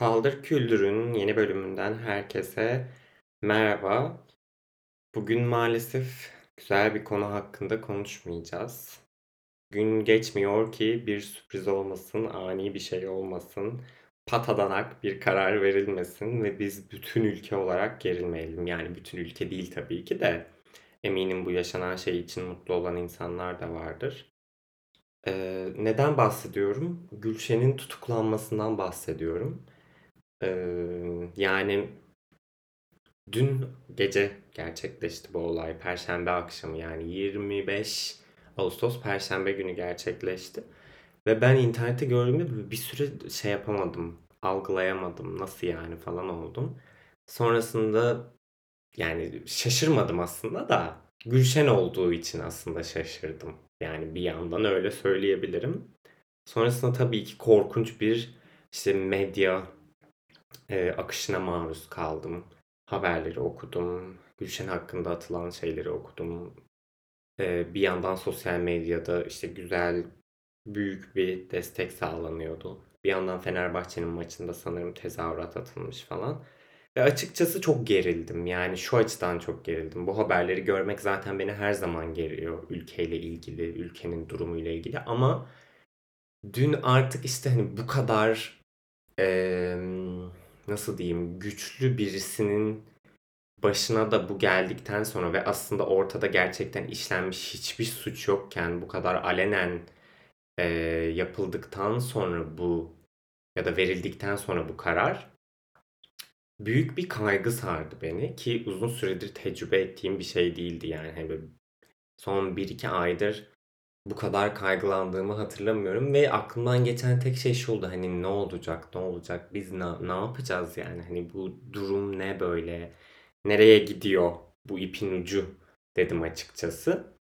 Paldır Küldür'ün yeni bölümünden herkese merhaba. Bugün maalesef güzel bir konu hakkında konuşmayacağız. Gün geçmiyor ki bir sürpriz olmasın, ani bir şey olmasın, patadanak bir karar verilmesin ve biz bütün ülke olarak gerilmeyelim. Yani bütün ülke değil tabii ki de. Eminim bu yaşanan şey için mutlu olan insanlar da vardır. Ee, neden bahsediyorum? Gülşen'in tutuklanmasından bahsediyorum. Yani dün gece gerçekleşti bu olay. Perşembe akşamı yani 25 Ağustos Perşembe günü gerçekleşti. Ve ben internette gördüğümde bir süre şey yapamadım. Algılayamadım. Nasıl yani falan oldum. Sonrasında yani şaşırmadım aslında da Gülşen olduğu için aslında şaşırdım. Yani bir yandan öyle söyleyebilirim. Sonrasında tabii ki korkunç bir işte medya e, akışına maruz kaldım. Haberleri okudum. Gülşen hakkında atılan şeyleri okudum. E, bir yandan sosyal medyada işte güzel, büyük bir destek sağlanıyordu. Bir yandan Fenerbahçe'nin maçında sanırım tezahürat atılmış falan. Ve açıkçası çok gerildim. Yani şu açıdan çok gerildim. Bu haberleri görmek zaten beni her zaman geriyor. Ülkeyle ilgili, ülkenin durumuyla ilgili. Ama dün artık işte hani bu kadar eee nasıl diyeyim güçlü birisinin başına da bu geldikten sonra ve aslında ortada gerçekten işlenmiş hiçbir suç yokken bu kadar alenen e, yapıldıktan sonra bu ya da verildikten sonra bu karar büyük bir kaygı sardı beni ki uzun süredir tecrübe ettiğim bir şey değildi yani. Hani son 1-2 aydır bu kadar kaygılandığımı hatırlamıyorum ve aklımdan geçen tek şey şu oldu hani ne olacak ne olacak biz ne, ne yapacağız yani hani bu durum ne böyle nereye gidiyor bu ipin ucu dedim açıkçası.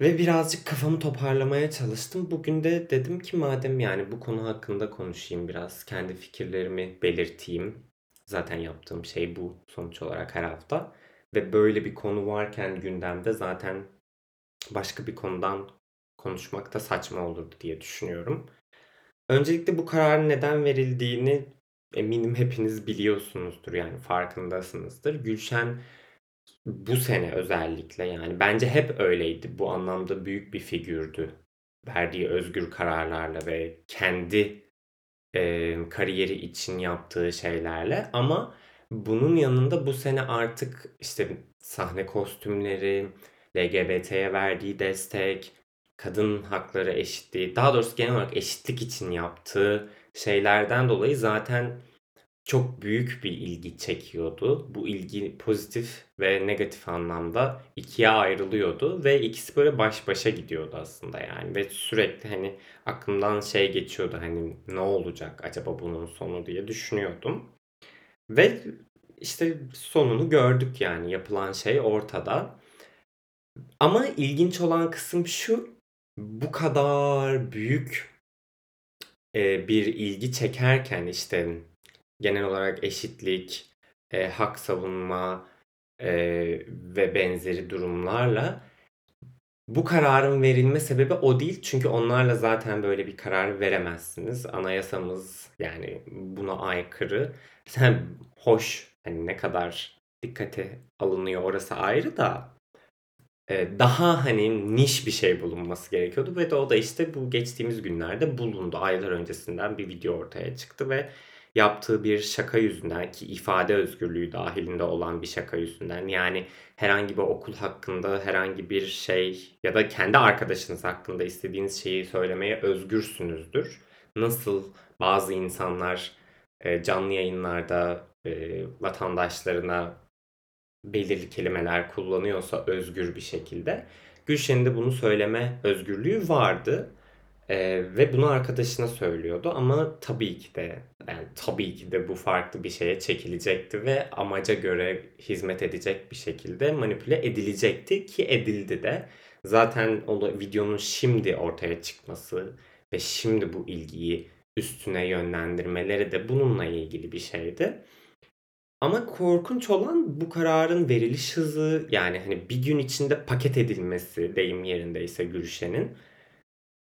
Ve birazcık kafamı toparlamaya çalıştım. Bugün de dedim ki madem yani bu konu hakkında konuşayım biraz. Kendi fikirlerimi belirteyim. Zaten yaptığım şey bu sonuç olarak her hafta. Ve böyle bir konu varken gündemde zaten başka bir konudan konuşmak da saçma olurdu diye düşünüyorum. Öncelikle bu kararın neden verildiğini eminim hepiniz biliyorsunuzdur yani farkındasınızdır. Gülşen bu sene özellikle yani bence hep öyleydi. Bu anlamda büyük bir figürdü. Verdiği özgür kararlarla ve kendi e, kariyeri için yaptığı şeylerle ama bunun yanında bu sene artık işte sahne kostümleri, LGBT'ye verdiği destek, kadın hakları eşitliği, daha doğrusu genel olarak eşitlik için yaptığı şeylerden dolayı zaten çok büyük bir ilgi çekiyordu. Bu ilgi pozitif ve negatif anlamda ikiye ayrılıyordu ve ikisi böyle baş başa gidiyordu aslında yani ve sürekli hani aklımdan şey geçiyordu hani ne olacak acaba bunun sonu diye düşünüyordum. Ve işte sonunu gördük yani yapılan şey ortada. Ama ilginç olan kısım şu, bu kadar büyük e, bir ilgi çekerken işte genel olarak eşitlik, e, hak savunma e, ve benzeri durumlarla bu kararın verilme sebebi o değil. Çünkü onlarla zaten böyle bir karar veremezsiniz. Anayasamız yani buna aykırı. Sen hoş hani ne kadar dikkate alınıyor orası ayrı da daha hani niş bir şey bulunması gerekiyordu ve de o da işte bu geçtiğimiz günlerde bulundu. Aylar öncesinden bir video ortaya çıktı ve yaptığı bir şaka yüzünden ki ifade özgürlüğü dahilinde olan bir şaka yüzünden yani herhangi bir okul hakkında herhangi bir şey ya da kendi arkadaşınız hakkında istediğiniz şeyi söylemeye özgürsünüzdür. Nasıl bazı insanlar canlı yayınlarda vatandaşlarına belirli kelimeler kullanıyorsa özgür bir şekilde Gülşen'in de bunu söyleme özgürlüğü vardı. Ee, ve bunu arkadaşına söylüyordu ama tabii ki de yani tabii ki de bu farklı bir şeye çekilecekti ve amaca göre hizmet edecek bir şekilde manipüle edilecekti ki edildi de. Zaten o videonun şimdi ortaya çıkması ve şimdi bu ilgiyi üstüne yönlendirmeleri de bununla ilgili bir şeydi. Ama korkunç olan bu kararın veriliş hızı yani hani bir gün içinde paket edilmesi deyim yerindeyse Gülşen'in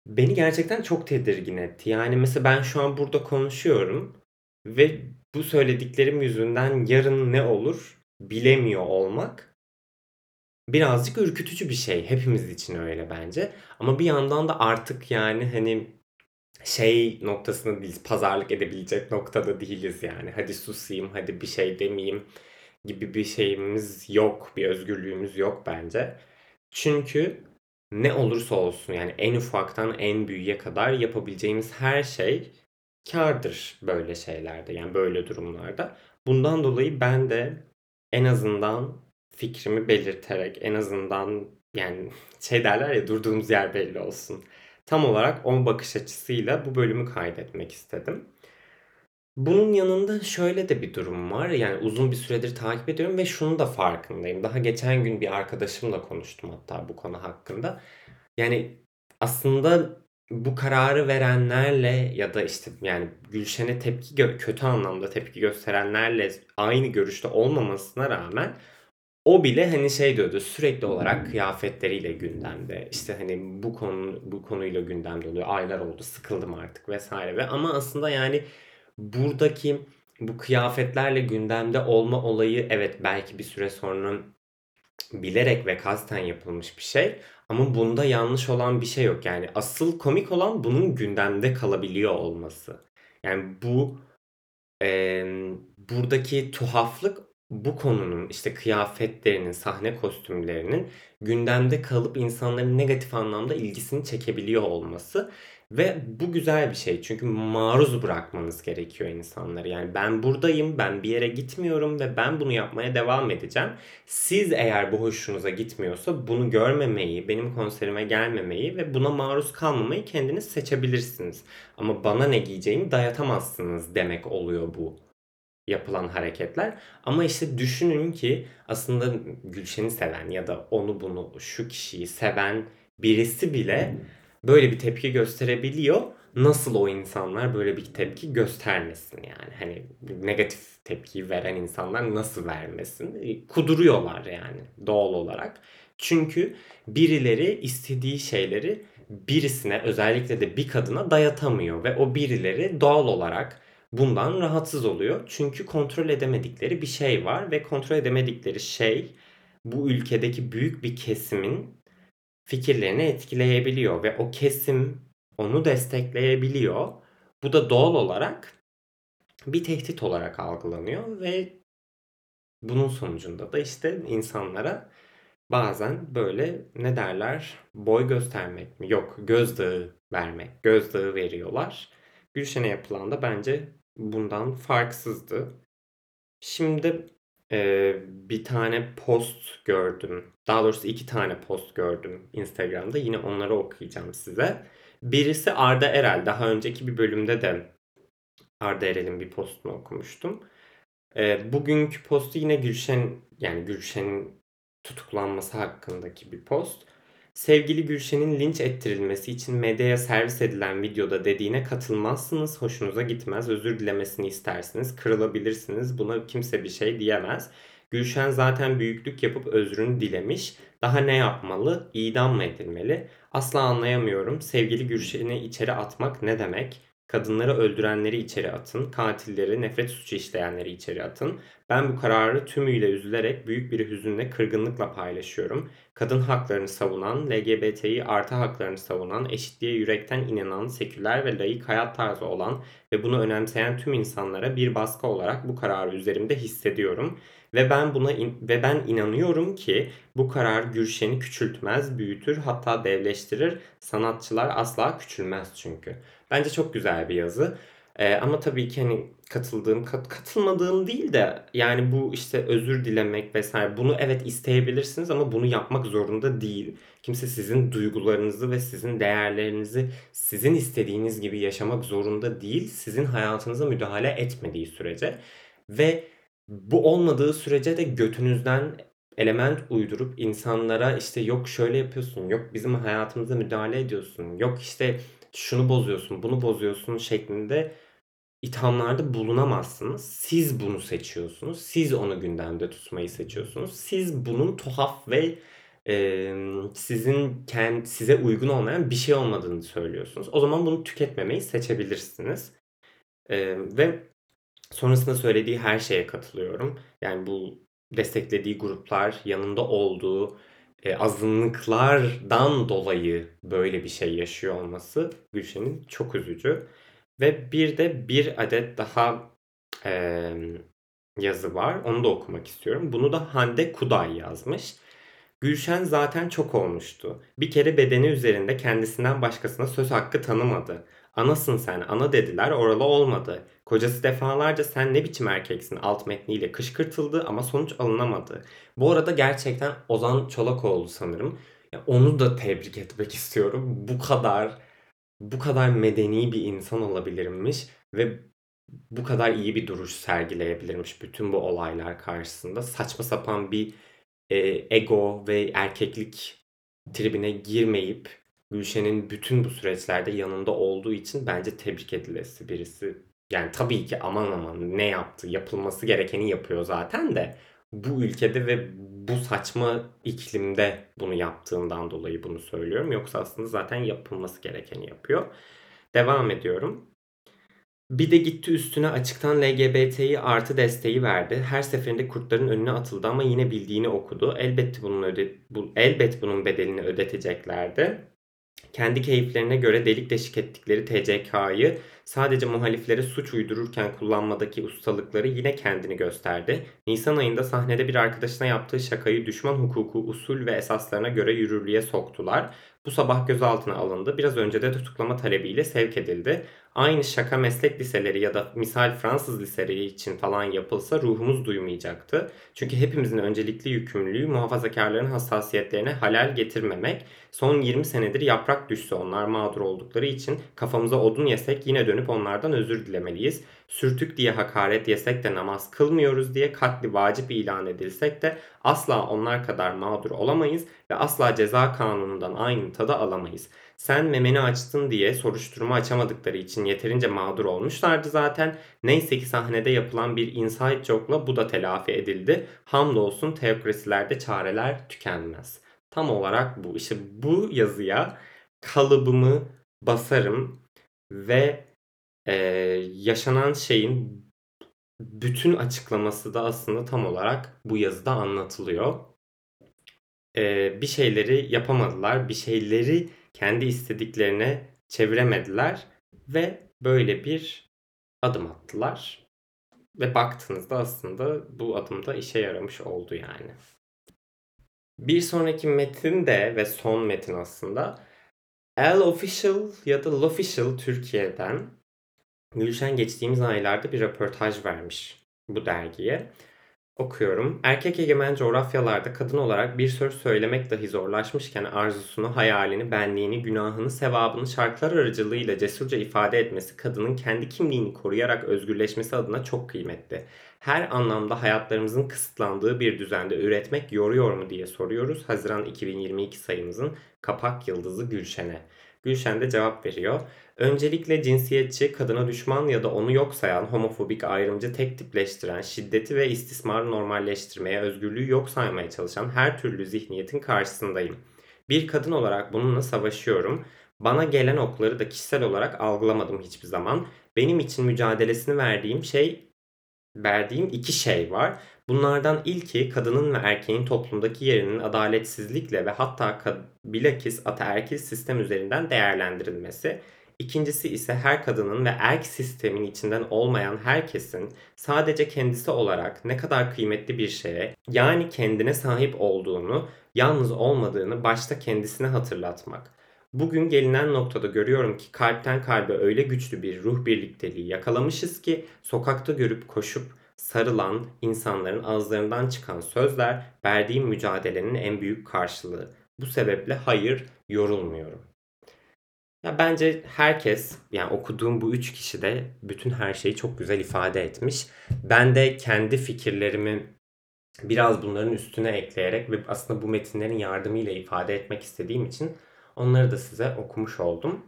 beni gerçekten çok tedirgin etti. Yani mesela ben şu an burada konuşuyorum ve bu söylediklerim yüzünden yarın ne olur bilemiyor olmak birazcık ürkütücü bir şey. Hepimiz için öyle bence. Ama bir yandan da artık yani hani şey noktasında değiliz. Pazarlık edebilecek noktada değiliz yani. Hadi susayım, hadi bir şey demeyeyim gibi bir şeyimiz yok. Bir özgürlüğümüz yok bence. Çünkü ne olursa olsun yani en ufaktan en büyüğe kadar yapabileceğimiz her şey kârdır böyle şeylerde yani böyle durumlarda. Bundan dolayı ben de en azından fikrimi belirterek en azından yani şey derler ya durduğumuz yer belli olsun. Tam olarak o bakış açısıyla bu bölümü kaydetmek istedim. Bunun yanında şöyle de bir durum var. Yani uzun bir süredir takip ediyorum ve şunu da farkındayım. Daha geçen gün bir arkadaşımla konuştum hatta bu konu hakkında. Yani aslında bu kararı verenlerle ya da işte yani Gülşen'e tepki kötü anlamda tepki gösterenlerle aynı görüşte olmamasına rağmen o bile hani şey diyordu sürekli olarak kıyafetleriyle gündemde. İşte hani bu konu bu konuyla gündemde oluyor. Aylar oldu, sıkıldım artık vesaire ve ama aslında yani buradaki bu kıyafetlerle gündemde olma olayı evet belki bir süre sonra bilerek ve kasten yapılmış bir şey ama bunda yanlış olan bir şey yok. Yani asıl komik olan bunun gündemde kalabiliyor olması. Yani bu e, buradaki tuhaflık bu konunun işte kıyafetlerinin, sahne kostümlerinin gündemde kalıp insanların negatif anlamda ilgisini çekebiliyor olması ve bu güzel bir şey çünkü maruz bırakmanız gerekiyor insanları. Yani ben buradayım, ben bir yere gitmiyorum ve ben bunu yapmaya devam edeceğim. Siz eğer bu hoşunuza gitmiyorsa bunu görmemeyi, benim konserime gelmemeyi ve buna maruz kalmamayı kendiniz seçebilirsiniz. Ama bana ne giyeceğimi dayatamazsınız demek oluyor bu yapılan hareketler. Ama işte düşünün ki aslında Gülşen'i seven ya da onu bunu şu kişiyi seven birisi bile böyle bir tepki gösterebiliyor. Nasıl o insanlar böyle bir tepki göstermesin yani. Hani negatif tepki veren insanlar nasıl vermesin? E, kuduruyorlar yani doğal olarak. Çünkü birileri istediği şeyleri birisine özellikle de bir kadına dayatamıyor ve o birileri doğal olarak bundan rahatsız oluyor. Çünkü kontrol edemedikleri bir şey var ve kontrol edemedikleri şey bu ülkedeki büyük bir kesimin fikirlerini etkileyebiliyor ve o kesim onu destekleyebiliyor. Bu da doğal olarak bir tehdit olarak algılanıyor ve bunun sonucunda da işte insanlara bazen böyle ne derler boy göstermek mi yok gözdağı vermek gözdağı veriyorlar. Gülşen'e yapılan da bence bundan farksızdı. Şimdi e, bir tane post gördüm. Daha doğrusu iki tane post gördüm Instagram'da. Yine onları okuyacağım size. Birisi Arda Erel. Daha önceki bir bölümde de Arda Erel'in bir postunu okumuştum. E, bugünkü postu yine Gülşen yani Gülşen'in tutuklanması hakkındaki bir post. Sevgili Gülşen'in linç ettirilmesi için medyaya servis edilen videoda dediğine katılmazsınız, hoşunuza gitmez, özür dilemesini istersiniz, kırılabilirsiniz, buna kimse bir şey diyemez. Gülşen zaten büyüklük yapıp özrünü dilemiş. Daha ne yapmalı? İdam mı edilmeli? Asla anlayamıyorum. Sevgili Gülşen'i içeri atmak ne demek? Kadınları öldürenleri içeri atın, katilleri, nefret suçu işleyenleri içeri atın. Ben bu kararı tümüyle üzülerek büyük bir hüzünle, kırgınlıkla paylaşıyorum. Kadın haklarını savunan, LGBT'yi artı haklarını savunan, eşitliğe yürekten inanan, seküler ve layık hayat tarzı olan ve bunu önemseyen tüm insanlara bir baskı olarak bu kararı üzerimde hissediyorum. Ve ben buna in- ve ben inanıyorum ki bu karar Gülşen'i küçültmez, büyütür, hatta devleştirir. Sanatçılar asla küçülmez çünkü. Bence çok güzel bir yazı. Ee, ama tabii ki hani katıldığım, kat, katılmadığım değil de yani bu işte özür dilemek vesaire bunu evet isteyebilirsiniz ama bunu yapmak zorunda değil. Kimse sizin duygularınızı ve sizin değerlerinizi sizin istediğiniz gibi yaşamak zorunda değil. Sizin hayatınıza müdahale etmediği sürece ve bu olmadığı sürece de götünüzden element uydurup insanlara işte yok şöyle yapıyorsun, yok bizim hayatımıza müdahale ediyorsun, yok işte şunu bozuyorsun, bunu bozuyorsun şeklinde ithamlarda bulunamazsınız. Siz bunu seçiyorsunuz. Siz onu gündemde tutmayı seçiyorsunuz. Siz bunun tuhaf ve e, sizin kend, size uygun olmayan bir şey olmadığını söylüyorsunuz. O zaman bunu tüketmemeyi seçebilirsiniz. E, ve Sonrasında söylediği her şeye katılıyorum. Yani bu desteklediği gruplar, yanında olduğu e, azınlıklardan dolayı böyle bir şey yaşıyor olması Gülşen'in çok üzücü. Ve bir de bir adet daha e, yazı var. Onu da okumak istiyorum. Bunu da Hande Kuday yazmış. Gülşen zaten çok olmuştu. Bir kere bedeni üzerinde kendisinden başkasına söz hakkı tanımadı. Anasın sen, ana dediler, oralı olmadı. Kocası defalarca sen ne biçim erkeksin alt metniyle kışkırtıldı ama sonuç alınamadı. Bu arada gerçekten Ozan Çolakoğlu sanırım. Onu da tebrik etmek istiyorum. Bu kadar bu kadar medeni bir insan olabilirmiş ve bu kadar iyi bir duruş sergileyebilirmiş bütün bu olaylar karşısında. Saçma sapan bir e, ego ve erkeklik tribine girmeyip Gülşen'in bütün bu süreçlerde yanında olduğu için bence tebrik edilesi birisi. Yani tabii ki aman aman ne yaptı yapılması gerekeni yapıyor zaten de bu ülkede ve bu saçma iklimde bunu yaptığından dolayı bunu söylüyorum. Yoksa aslında zaten yapılması gerekeni yapıyor. Devam ediyorum. Bir de gitti üstüne açıktan LGBT'yi artı desteği verdi. Her seferinde kurtların önüne atıldı ama yine bildiğini okudu. Elbette bunun öde bu, elbet bunun bedelini ödeteceklerdi. Kendi keyiflerine göre delik deşik ettikleri TCK'yı sadece muhaliflere suç uydururken kullanmadaki ustalıkları yine kendini gösterdi. Nisan ayında sahnede bir arkadaşına yaptığı şakayı düşman hukuku, usul ve esaslarına göre yürürlüğe soktular. Bu sabah gözaltına alındı. Biraz önce de tutuklama talebiyle sevk edildi. Aynı şaka meslek liseleri ya da misal Fransız liseleri için falan yapılsa ruhumuz duymayacaktı. Çünkü hepimizin öncelikli yükümlülüğü muhafazakarların hassasiyetlerine halel getirmemek. Son 20 senedir yaprak düşse onlar mağdur oldukları için kafamıza odun yesek yine dönüp onlardan özür dilemeliyiz. Sürtük diye hakaret yesek de namaz kılmıyoruz diye katli vacip ilan edilsek de asla onlar kadar mağdur olamayız ve asla ceza kanunundan aynı tadı alamayız. Sen memeni açtın diye soruşturma açamadıkları için yeterince mağdur olmuşlardı zaten. Neyse ki sahnede yapılan bir inside joke'la bu da telafi edildi. Hamdolsun teokrasilerde çareler tükenmez. Tam olarak bu. İşte bu yazıya kalıbımı basarım ve e, yaşanan şeyin bütün açıklaması da aslında tam olarak bu yazıda anlatılıyor. E, bir şeyleri yapamadılar, bir şeyleri kendi istediklerine çeviremediler ve böyle bir adım attılar. Ve baktığınızda aslında bu adım da işe yaramış oldu yani. Bir sonraki metin de ve son metin aslında El Official ya da L'Official Türkiye'den Gülşen geçtiğimiz aylarda bir röportaj vermiş bu dergiye. Okuyorum. Erkek egemen coğrafyalarda kadın olarak bir söz söylemek dahi zorlaşmışken arzusunu, hayalini, benliğini, günahını, sevabını şarkılar aracılığıyla cesurca ifade etmesi kadının kendi kimliğini koruyarak özgürleşmesi adına çok kıymetli. Her anlamda hayatlarımızın kısıtlandığı bir düzende üretmek yoruyor mu diye soruyoruz. Haziran 2022 sayımızın kapak yıldızı Gülşen'e. Gülşen de cevap veriyor. Öncelikle cinsiyetçi, kadına düşman ya da onu yok sayan, homofobik, ayrımcı, tek tipleştiren, şiddeti ve istismarı normalleştirmeye, özgürlüğü yok saymaya çalışan her türlü zihniyetin karşısındayım. Bir kadın olarak bununla savaşıyorum. Bana gelen okları da kişisel olarak algılamadım hiçbir zaman. Benim için mücadelesini verdiğim şey verdiğim iki şey var. Bunlardan ilki kadının ve erkeğin toplumdaki yerinin adaletsizlikle ve hatta bilakis ataerkil sistem üzerinden değerlendirilmesi. İkincisi ise her kadının ve erk sistemin içinden olmayan herkesin sadece kendisi olarak ne kadar kıymetli bir şeye yani kendine sahip olduğunu, yalnız olmadığını başta kendisine hatırlatmak. Bugün gelinen noktada görüyorum ki kalpten kalbe öyle güçlü bir ruh birlikteliği yakalamışız ki sokakta görüp koşup sarılan insanların ağızlarından çıkan sözler verdiğim mücadelenin en büyük karşılığı. Bu sebeple hayır yorulmuyorum. Ya bence herkes yani okuduğum bu üç kişi de bütün her şeyi çok güzel ifade etmiş. Ben de kendi fikirlerimi biraz bunların üstüne ekleyerek ve aslında bu metinlerin yardımıyla ifade etmek istediğim için onları da size okumuş oldum.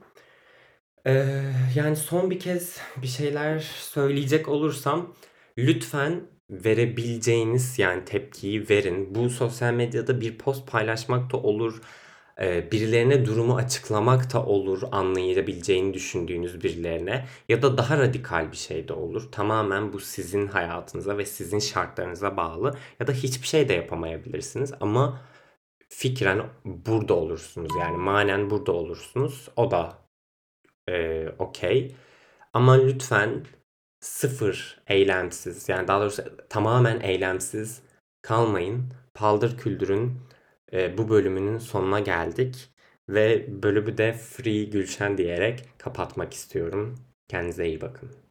Ee, yani son bir kez bir şeyler söyleyecek olursam lütfen verebileceğiniz yani tepkiyi verin. Bu sosyal medyada bir post paylaşmak da olur birilerine durumu açıklamak da olur, anlayabileceğini düşündüğünüz birilerine ya da daha radikal bir şey de olur. Tamamen bu sizin hayatınıza ve sizin şartlarınıza bağlı ya da hiçbir şey de yapamayabilirsiniz ama fikren burada olursunuz. Yani manen burada olursunuz. O da eee, okey. Ama lütfen sıfır eylemsiz yani daha doğrusu tamamen eylemsiz kalmayın. Paldır Küldür'ün e, bu bölümünün sonuna geldik. Ve bölümü de Free Gülşen diyerek kapatmak istiyorum. Kendinize iyi bakın.